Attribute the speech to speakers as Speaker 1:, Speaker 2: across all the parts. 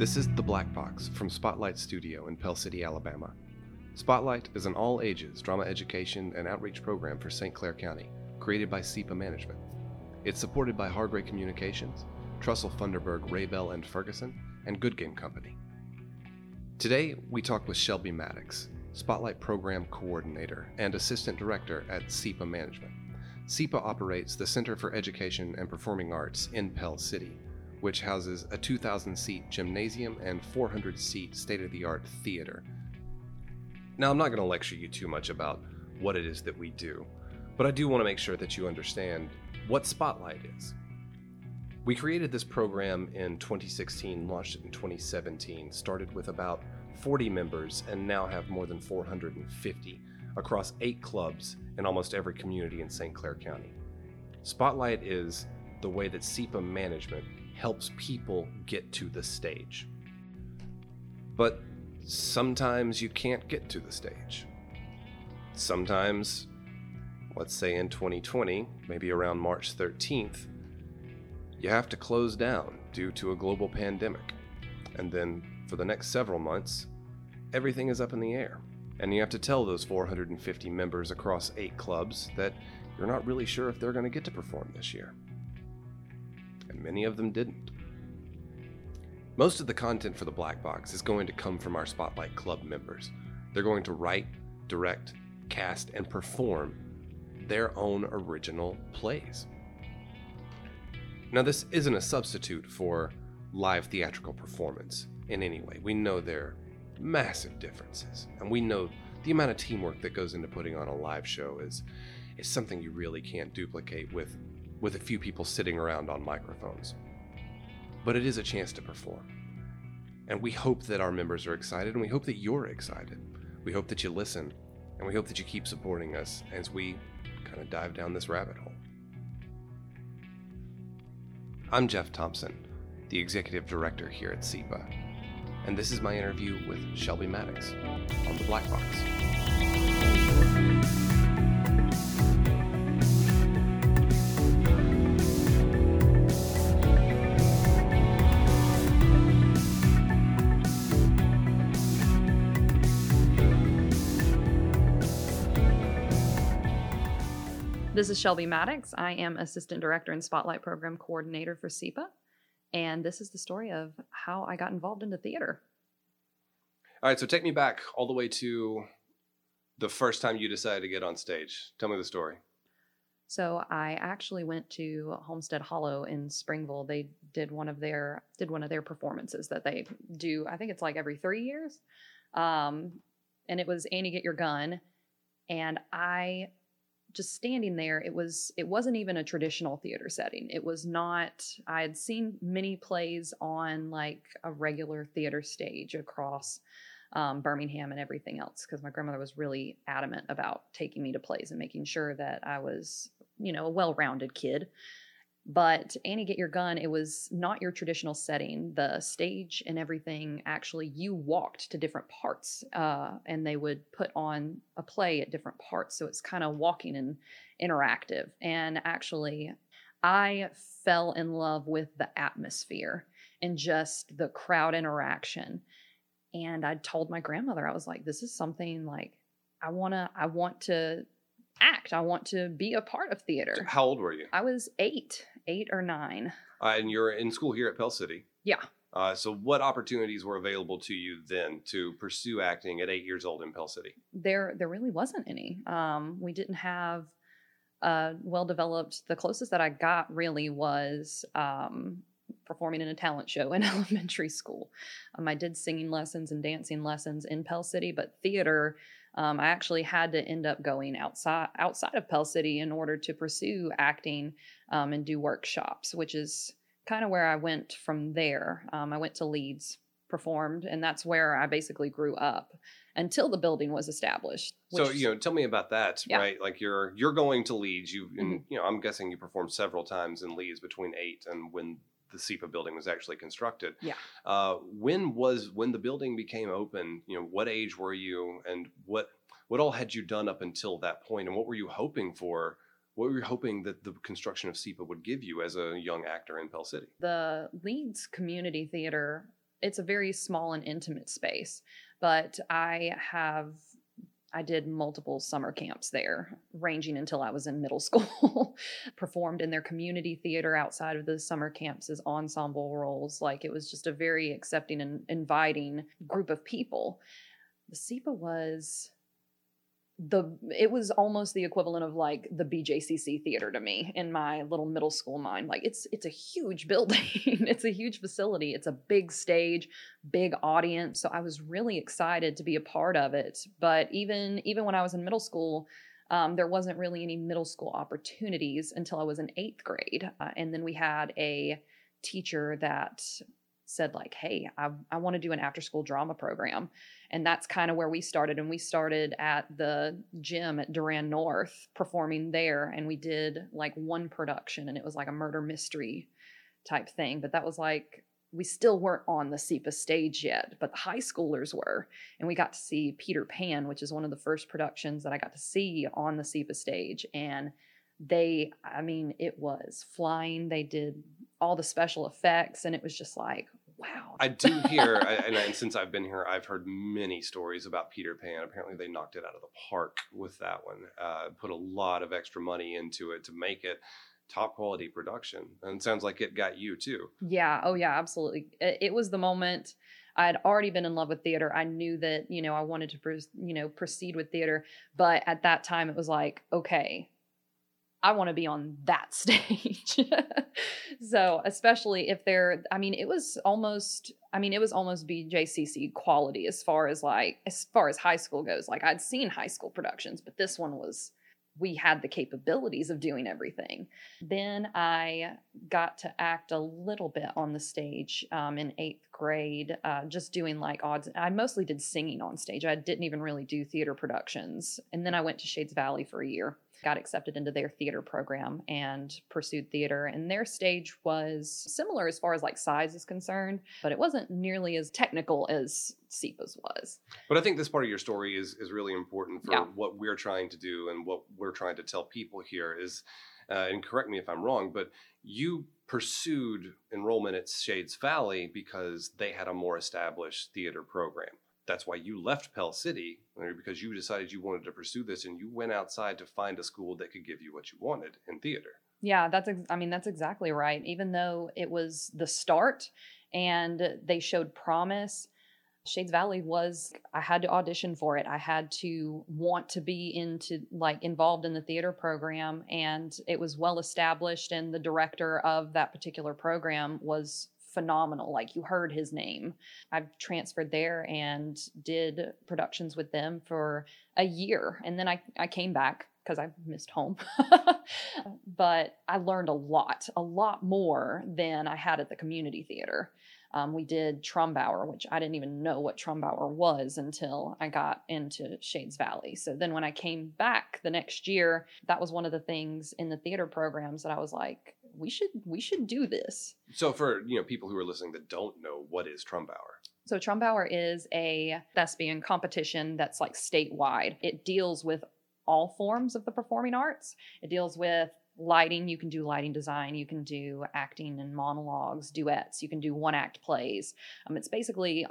Speaker 1: This is The Black Box from Spotlight Studio in Pell City, Alabama. Spotlight is an all ages drama education and outreach program for St. Clair County, created by CEPA Management. It's supported by Hargray Communications, Trussell Funderburg, Raybell and Ferguson, and Good Game Company. Today, we talk with Shelby Maddox, Spotlight Program Coordinator and Assistant Director at CEPA Management. CEPA operates the Center for Education and Performing Arts in Pell City, which houses a 2,000 seat gymnasium and 400 seat state of the art theater. Now, I'm not going to lecture you too much about what it is that we do, but I do want to make sure that you understand what Spotlight is. We created this program in 2016, launched it in 2017, started with about 40 members, and now have more than 450 across eight clubs in almost every community in St. Clair County. Spotlight is the way that CEPA management helps people get to the stage. But sometimes you can't get to the stage. Sometimes, let's say in 2020, maybe around March 13th, you have to close down due to a global pandemic. And then for the next several months, everything is up in the air. And you have to tell those 450 members across eight clubs that you're not really sure if they're going to get to perform this year. And many of them didn't. Most of the content for the Black Box is going to come from our Spotlight Club members. They're going to write, direct, cast, and perform their own original plays. Now, this isn't a substitute for live theatrical performance in any way. We know there are massive differences. And we know the amount of teamwork that goes into putting on a live show is is something you really can't duplicate with with a few people sitting around on microphones. But it is a chance to perform. And we hope that our members are excited and we hope that you're excited. We hope that you listen and we hope that you keep supporting us as we kind of dive down this rabbit hole. I'm Jeff Thompson, the executive director here at CEPA and this is my interview with Shelby Maddox on the Black Box.
Speaker 2: This is Shelby Maddox. I am Assistant Director and Spotlight Program Coordinator for CEPA. And this is the story of how I got involved into theater.
Speaker 1: All right, so take me back all the way to the first time you decided to get on stage. Tell me the story.
Speaker 2: So I actually went to Homestead Hollow in Springville. They did one of their did one of their performances that they do. I think it's like every three years, um, and it was Annie Get Your Gun, and I just standing there it was it wasn't even a traditional theater setting. It was not i had seen many plays on like a regular theater stage across um, birmingham and everything else because my grandmother was really adamant about taking me to plays and making sure that i was you know a well-rounded kid but Annie Get Your Gun, it was not your traditional setting. The stage and everything, actually, you walked to different parts uh, and they would put on a play at different parts. So it's kind of walking and interactive. And actually, I fell in love with the atmosphere and just the crowd interaction. And I told my grandmother, I was like, this is something like I want to, I want to act. I want to be a part of theater.
Speaker 1: How old were you?
Speaker 2: I was eight, eight or nine.
Speaker 1: Uh, and you're in school here at Pell City.
Speaker 2: Yeah.
Speaker 1: Uh, so, what opportunities were available to you then to pursue acting at eight years old in Pell City?
Speaker 2: There, there really wasn't any. Um, we didn't have uh, well developed. The closest that I got really was um, performing in a talent show in elementary school. Um, I did singing lessons and dancing lessons in Pell City, but theater um, I actually had to end up going outside outside of Pell City in order to pursue acting um, and do workshops, which is kind of where I went from there. Um, I went to Leeds, performed, and that's where I basically grew up until the building was established.
Speaker 1: Which, so you know, tell me about that, yeah. right? Like you're you're going to Leeds. You and mm-hmm. you know, I'm guessing you performed several times in Leeds between eight and when the CEPA building was actually constructed.
Speaker 2: Yeah.
Speaker 1: Uh, when was when the building became open? You know, what age were you, and what what all had you done up until that point, and what were you hoping for? What were you hoping that the construction of CEPA would give you as a young actor in Pell City?
Speaker 2: The Leeds Community Theater it's a very small and intimate space. But I have I did multiple summer camps there, ranging until I was in middle school. Performed in their community theater outside of the summer camps as ensemble roles. Like it was just a very accepting and inviting group of people. The CEPA was the it was almost the equivalent of like the BJCC theater to me in my little middle school mind. Like it's it's a huge building. it's a huge facility. It's a big stage, big audience. So I was really excited to be a part of it. But even even when I was in middle school, um, there wasn't really any middle school opportunities until I was in eighth grade, uh, and then we had a teacher that said like, "Hey, I I want to do an after school drama program." and that's kind of where we started and we started at the gym at Duran North performing there and we did like one production and it was like a murder mystery type thing but that was like we still weren't on the CEPA stage yet, but the high schoolers were. And we got to see Peter Pan, which is one of the first productions that I got to see on the CEPA stage. And they, I mean, it was flying. They did all the special effects, and it was just like, wow.
Speaker 1: I do hear, and, and, since I've been here, I've heard many stories about Peter Pan. Apparently, they knocked it out of the park with that one. Uh, put a lot of extra money into it to make it top quality production, and it sounds like it got you too.
Speaker 2: Yeah. Oh, yeah. Absolutely. It, it was the moment. I had already been in love with theater. I knew that you know I wanted to, you know, proceed with theater, but at that time it was like, okay, I want to be on that stage. so, especially if they're, I mean, it was almost, I mean, it was almost BJCC quality as far as like, as far as high school goes. Like, I'd seen high school productions, but this one was, we had the capabilities of doing everything. Then I got to act a little bit on the stage um, in eighth grade, uh, just doing like odds. I mostly did singing on stage. I didn't even really do theater productions. And then I went to Shades Valley for a year got accepted into their theater program and pursued theater. And their stage was similar as far as like size is concerned, but it wasn't nearly as technical as CEPA's was.
Speaker 1: But I think this part of your story is is really important for yeah. what we're trying to do and what we're trying to tell people here is uh, and correct me if I'm wrong, but you pursued enrollment at Shades Valley because they had a more established theater program that's why you left Pell City uh, because you decided you wanted to pursue this and you went outside to find a school that could give you what you wanted in theater.
Speaker 2: Yeah, that's ex- I mean that's exactly right. Even though it was the start and they showed promise, Shades Valley was I had to audition for it. I had to want to be into like involved in the theater program and it was well established and the director of that particular program was phenomenal. Like you heard his name. I've transferred there and did productions with them for a year. And then I, I came back because I missed home. but I learned a lot, a lot more than I had at the community theater. Um, we did Trumbauer, which I didn't even know what Trumbauer was until I got into Shades Valley. So then when I came back the next year, that was one of the things in the theater programs that I was like, we should we should do this.
Speaker 1: So for you know people who are listening that don't know what is Trumbauer.
Speaker 2: So Trumbauer is a thespian competition that's like statewide. It deals with all forms of the performing arts. It deals with lighting, you can do lighting design, you can do acting and monologues, duets, you can do one act plays. Um, it's basically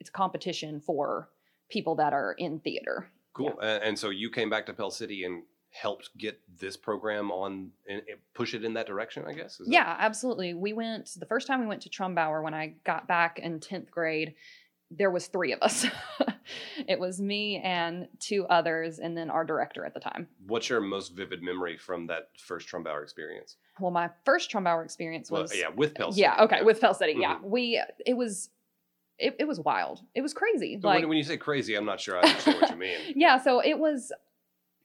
Speaker 2: it's a competition for people that are in theater.
Speaker 1: Cool. Yeah. And, and so you came back to Pell City and helped get this program on and, push it in that direction, I guess?
Speaker 2: yeah, that... absolutely. We went the first time we went to Trumbauer when I got back in 10th grade, there was three of us. it was me and two others and then our director at the time.
Speaker 1: What's your most vivid memory from that first Trumbauer experience?
Speaker 2: Well, my first Trumbauer experience was
Speaker 1: well, yeah, with Pell City.
Speaker 2: Yeah, okay, yeah. with Pell City. Mm-hmm. Yeah. We it was it, it was wild. It was crazy.
Speaker 1: So like, when, when you say crazy, I'm not sure I understand what you mean.
Speaker 2: Yeah, so it was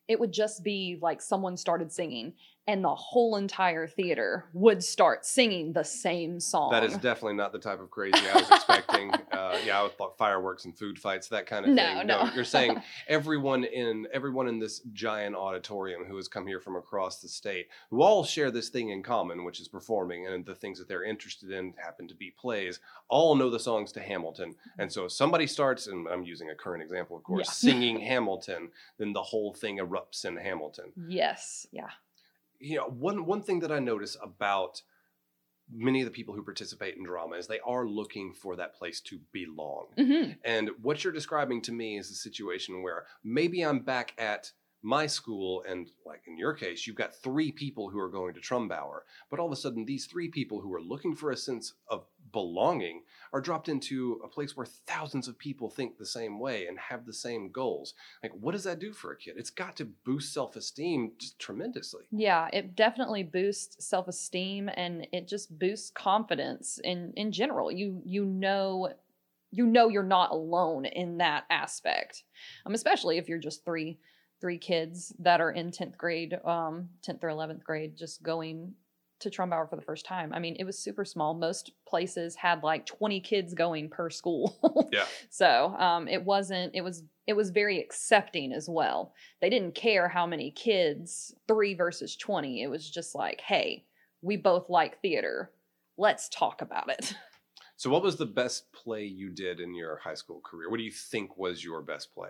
Speaker 2: it would just be like someone started singing and the whole entire theater would start singing the same song.
Speaker 1: That is definitely not the type of crazy I was expecting. uh, yeah, I thought fireworks and food fights, that kind of
Speaker 2: no,
Speaker 1: thing.
Speaker 2: No,
Speaker 1: no, you're saying everyone in everyone in this giant auditorium who has come here from across the state, who all share this thing in common, which is performing, and the things that they're interested in happen to be plays. All know the songs to Hamilton, and so if somebody starts, and I'm using a current example, of course, yeah. singing Hamilton, then the whole thing erupts in Hamilton.
Speaker 2: Yes. Yeah
Speaker 1: you know one one thing that I notice about many of the people who participate in drama is they are looking for that place to belong.
Speaker 2: hmm
Speaker 1: And what you're describing to me is a situation where maybe I'm back at my school, and like in your case, you've got three people who are going to Trumbauer, but all of a sudden, these three people who are looking for a sense of belonging are dropped into a place where thousands of people think the same way and have the same goals. Like, what does that do for a kid? It's got to boost self esteem tremendously.
Speaker 2: Yeah, it definitely boosts self-esteem and it just boosts confidence in in general. You you know you know you're not alone in that aspect. Um especially if you're just three three kids that are in 10th grade, um 10th or 11th grade just going to Trumbauer for the first time. I mean, it was super small. Most places had like 20 kids going per school.
Speaker 1: Yeah.
Speaker 2: So, um it wasn't it was it was very accepting as well they didn't care how many kids, three versus 20. It was just like, hey, we both like theater. Let's talk about it.
Speaker 1: So, what was the best play you did in your high school career? What do you think was your best play?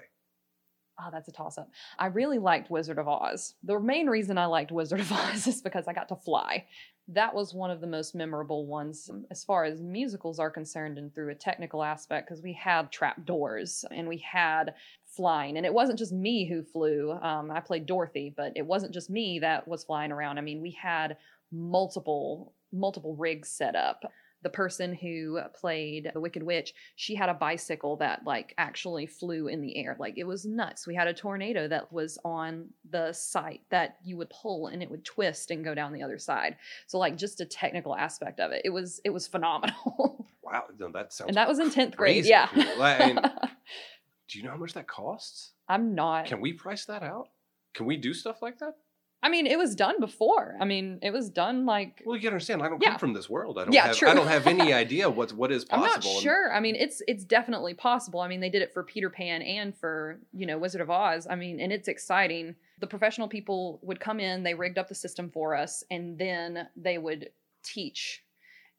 Speaker 2: Oh, that's a toss up. I really liked Wizard of Oz. The main reason I liked Wizard of Oz is because I got to fly. That was one of the most memorable ones as far as musicals are concerned and through a technical aspect because we had trap doors and we had flying. And it wasn't just me who flew. Um, I played Dorothy, but it wasn't just me that was flying around. I mean, we had multiple multiple rigs set up. The person who played the Wicked Witch, she had a bicycle that like actually flew in the air. Like it was nuts. We had a tornado that was on the site that you would pull and it would twist and go down the other side. So like just a technical aspect of it. It was it was phenomenal.
Speaker 1: Wow, no, that sounds.
Speaker 2: and that was in 10th grade. Yeah.
Speaker 1: cool. I mean, do you know how much that costs?
Speaker 2: I'm not
Speaker 1: Can we price that out? Can we do stuff like that?
Speaker 2: I mean, it was done before. I mean, it was done like
Speaker 1: Well, you understand. I don't
Speaker 2: Yeah.
Speaker 1: come from this world. I don't
Speaker 2: Yeah,
Speaker 1: have.
Speaker 2: true.
Speaker 1: I don't have any idea what what is possible.
Speaker 2: I'm
Speaker 1: not
Speaker 2: sure. I mean, it's it's definitely possible. I mean, they did it for Peter Pan and for you know Wizard of Oz. I mean, and it's exciting. The professional people would come in, they rigged up the system for us, and then they would teach.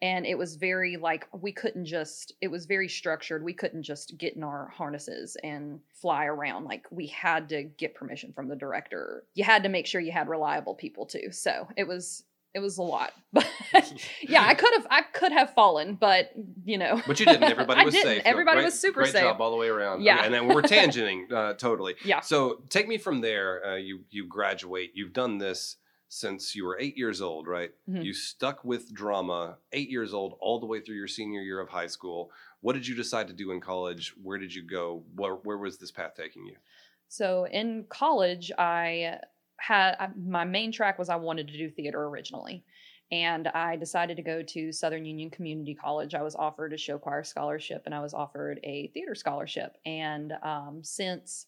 Speaker 2: And it was very like we couldn't just. It was very structured. We couldn't just get in our harnesses and fly around. Like we had to get permission from the director. You had to make sure you had reliable people too. So it was it was a lot. But yeah, I could have I could have fallen, but you know.
Speaker 1: But you didn't. Everybody was
Speaker 2: didn't.
Speaker 1: safe.
Speaker 2: Everybody
Speaker 1: great-
Speaker 2: was super
Speaker 1: great
Speaker 2: safe.
Speaker 1: job all the way around.
Speaker 2: Yeah.
Speaker 1: Okay, and then we're tangenting uh, totally.
Speaker 2: Yeah.
Speaker 1: So take me from there. Uh, you you graduate. You've done this since you were eight years old, right?
Speaker 2: Mhm.
Speaker 1: You stuck with drama eight years old all the way through your senior year of high school. What did you decide to do in college? Where did you go? Where where was this path taking you?
Speaker 2: So in college, I had I, my main track was I wanted to do theater originally. And I decided to go to Southern Union Community College. I was offered a show choir scholarship and I was offered a theater scholarship. And um, since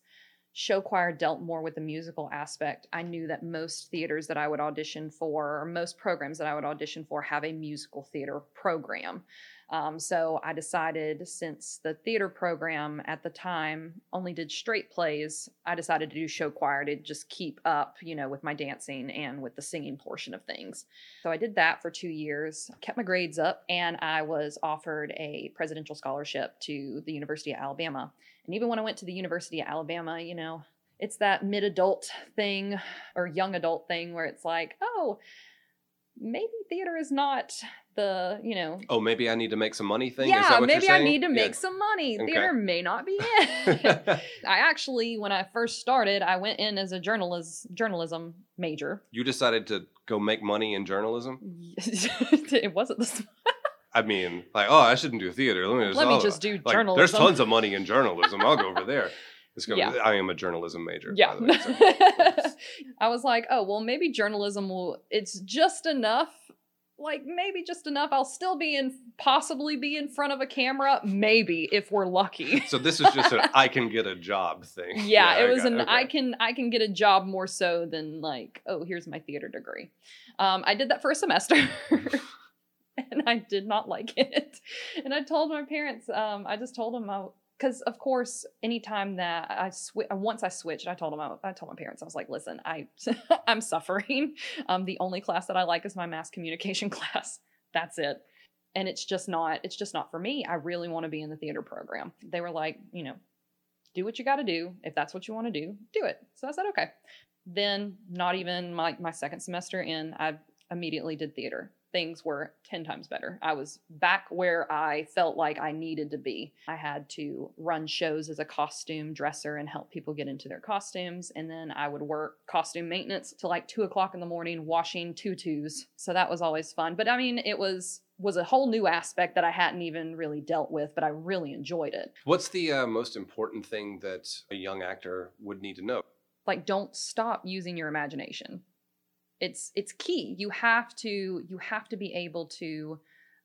Speaker 2: show choir dealt more with the musical aspect, I knew that most theaters that I would audition for, or most programs that I would audition for, have a musical theater program. Um, so I decided, since the theater program at the time only did straight plays, I decided to do show choir to just keep up, you know, with my dancing and with the singing portion of things. So I did that for two years, kept my grades up, and I was offered a presidential scholarship to the University of Alabama. And even when I went to the University of Alabama, you know, it's that mid adult thing or young adult thing where it's like, oh, maybe theater is not the, you know,
Speaker 1: Oh, maybe I need to make some money thing. Is
Speaker 2: yeah, maybe I need to
Speaker 1: Yeah.
Speaker 2: make some money.
Speaker 1: Okay.
Speaker 2: Theater may not be it. I actually, when I first started, I went in as a journalism journalism major.
Speaker 1: you decided to go make money in journalism.
Speaker 2: it wasn't this.
Speaker 1: I mean, like, oh, I shouldn't do theater. Let me just,
Speaker 2: Let me just do
Speaker 1: like,
Speaker 2: journalism.
Speaker 1: There's tons of money in journalism. I'll go over there. Let's go.
Speaker 2: Yeah.
Speaker 1: I am a journalism major.
Speaker 2: Yeah.
Speaker 1: the way, so-
Speaker 2: I was like, oh, well, maybe journalism will, it's just enough. Like, maybe just enough. I'll still be in, possibly be in front of a camera. Maybe, if we're lucky.
Speaker 1: So this is just an I can get a job thing.
Speaker 2: yeah,
Speaker 1: I
Speaker 2: it was
Speaker 1: got-
Speaker 2: an
Speaker 1: okay.
Speaker 2: I can I can get a job more so than like oh here's my theater degree. Um, I did that for a semester, and I did not like it. And I told my parents. Um, I just told them because of course anytime that I swi- once I switched, I told them I, I told my parents I was like listen I I'm suffering. Um, the only class that I like is my mass communication class. That's it. And it's just not it's just not for me. I really want to be in the theater program. They were like, you know, do what you got to do. If that's what you want to do, do it. So I said, okay. Then, not even my, my second semester in, I immediately did theater. Things were 10 times better. I was back where I felt like I needed to be. I had to run shows as a costume dresser and help people get into their costumes. And then I would work costume maintenance till like two o'clock in the morning, washing tutus. So that was always fun. But I mean, it was was a whole new aspect that I hadn't even really dealt with, but I really enjoyed it.
Speaker 1: What's the uh, most important thing that a young actor would need to know?
Speaker 2: Like, don't stop using your imagination it's it's key. You have to you have to be able to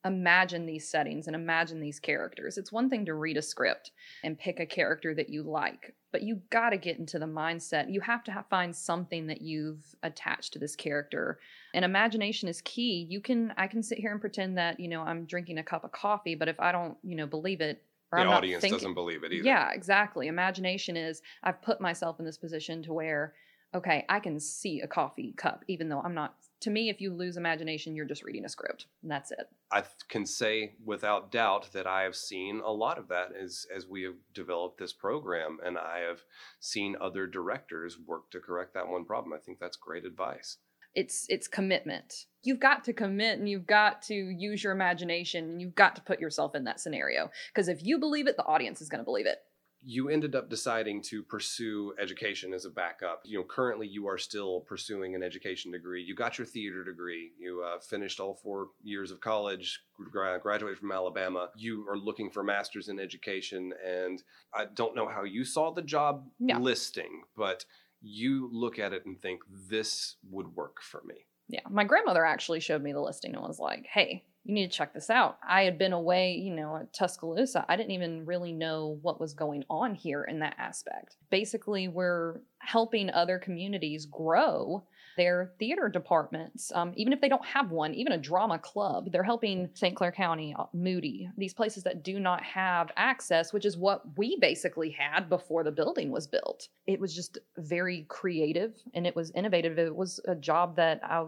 Speaker 2: imagine these settings and imagine these characters. It's one thing to read a script and pick a character that you like but you got to get into the mindset. You have to have, find something that you've attached to this character. And imagination is key. You can i can sit here and pretend that you know i'm drinking a cup of coffee but if i don't you know believe it
Speaker 1: the I'm audience thinking, doesn't believe it either.
Speaker 2: Yeah exactly. Imagination is i've put myself in this position to where okay, I can see a coffee cup, even though I'm not. To me, if you lose imagination, you're just reading a script, and that's it.
Speaker 1: I can say without doubt that I have seen a lot of that as as we have developed this program, and I have seen other directors work to correct that one problem. I think that's great advice.
Speaker 2: It's it's commitment. You've got to commit, and you've got to use your imagination, and you've got to put yourself in that scenario. Because if you believe it, the audience is going to believe it
Speaker 1: you ended up deciding to pursue education as a backup. You know, currently you are still pursuing an education degree. You got your theater degree. You uh, finished all four years of college, gra- graduated from Alabama. You are looking for a masters in education, and I don't know how you saw the job yeah. listing, but you look at it and think this would work for me.
Speaker 2: Yeah, my grandmother actually showed me the listing and was like, "Hey, you need to check this out. I had been away, you know, at Tuscaloosa. I didn't even really know what was going on here in that aspect. Basically, we're helping other communities grow their theater departments, um, even if they don't have one, even a drama club. They're helping St. Clair County, uh, Moody, these places that do not have access, which is what we basically had before the building was built. It was just very creative and it was innovative. It was a job that I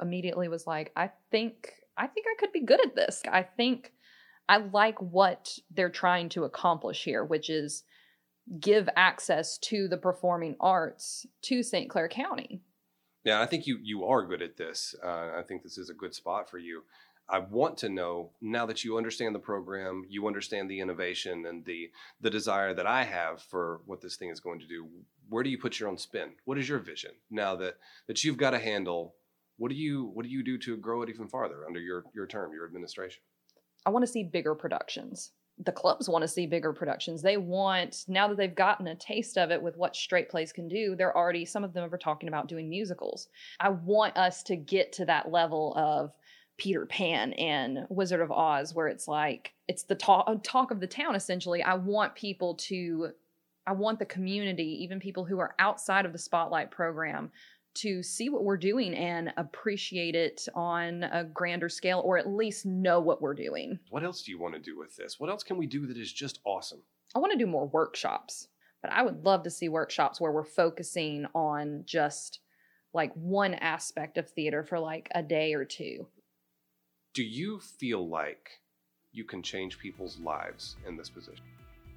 Speaker 2: immediately was like, I think I think I could be good at this. I think I like what they're trying to accomplish here, which is give access to the performing arts to St. Clair County.
Speaker 1: Yeah, I think you you are good at this. Uh, I think this is a good spot for you. I want to know now that you understand the program, you understand the innovation and the the desire that I have for what this thing is going to do. Where do you put your own spin? What is your vision now that that you've got a handle what do you what do you do to grow it even farther under your your term, your administration?
Speaker 2: I want to see bigger productions. The clubs want to see bigger productions. They want now that they've gotten a taste of it with what straight plays can do. They're already some of them are talking about doing musicals. I want us to get to that level of Peter Pan and Wizard of Oz, where it's like it's the talk uh, talk of the town. Essentially, I want people to, I want the community, even people who are outside of the Spotlight program, to see what we're doing and appreciate it on a grander scale or at least know what we're doing.
Speaker 1: What else do you want to do with this? What else can we do that is just awesome?
Speaker 2: I want to do more workshops, but I would love to see workshops where we're focusing on just like one aspect of theater for like a day or two.
Speaker 1: Do you feel like you can change people's lives in this position?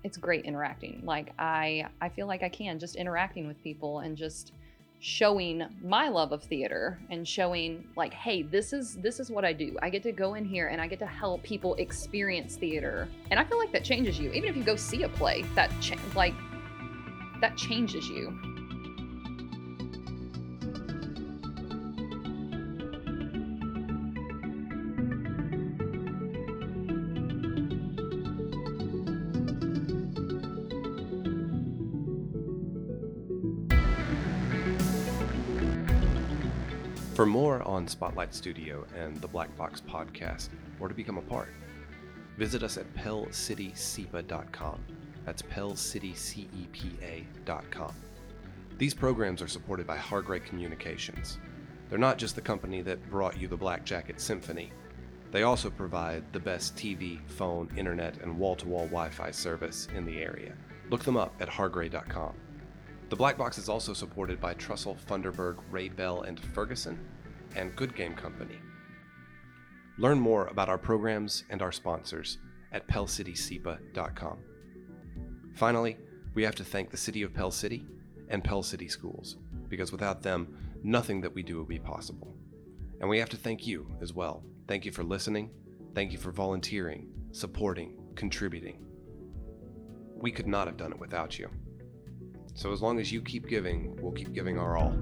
Speaker 2: It's great interacting. Like I I feel like I can just interacting with people and just showing my love of theater and showing like hey this is this is what i do. I get to go in here and i get to help people experience theater. And i feel like that changes you. Even if you go see a play that cha- like that changes you
Speaker 1: For more on Spotlight Studio and the Black Box podcast, or to become a part, visit us at pellcitycepa.com. That's pellcitycepa.com. These programs are supported by Hargray Communications. They're not just the company that brought you the Black Jacket Symphony. They also provide the best TV, phone, internet, and wall to wall Wi Fi service in the area. Look them up at hargray.com. The Black Box is also supported by Trussell, Funderburg, Ray Bell, and Ferguson, and Good Game Company. Learn more about our programs and our sponsors at pellcitycepa.com. Finally, we have to thank the City of Pell City and Pell City Schools, because without them, nothing that we do would be possible. And we have to thank you as well. Thank you for listening. Thank you for volunteering, supporting, contributing. We could not have done it without you. So as long as you keep giving, we'll keep giving our all.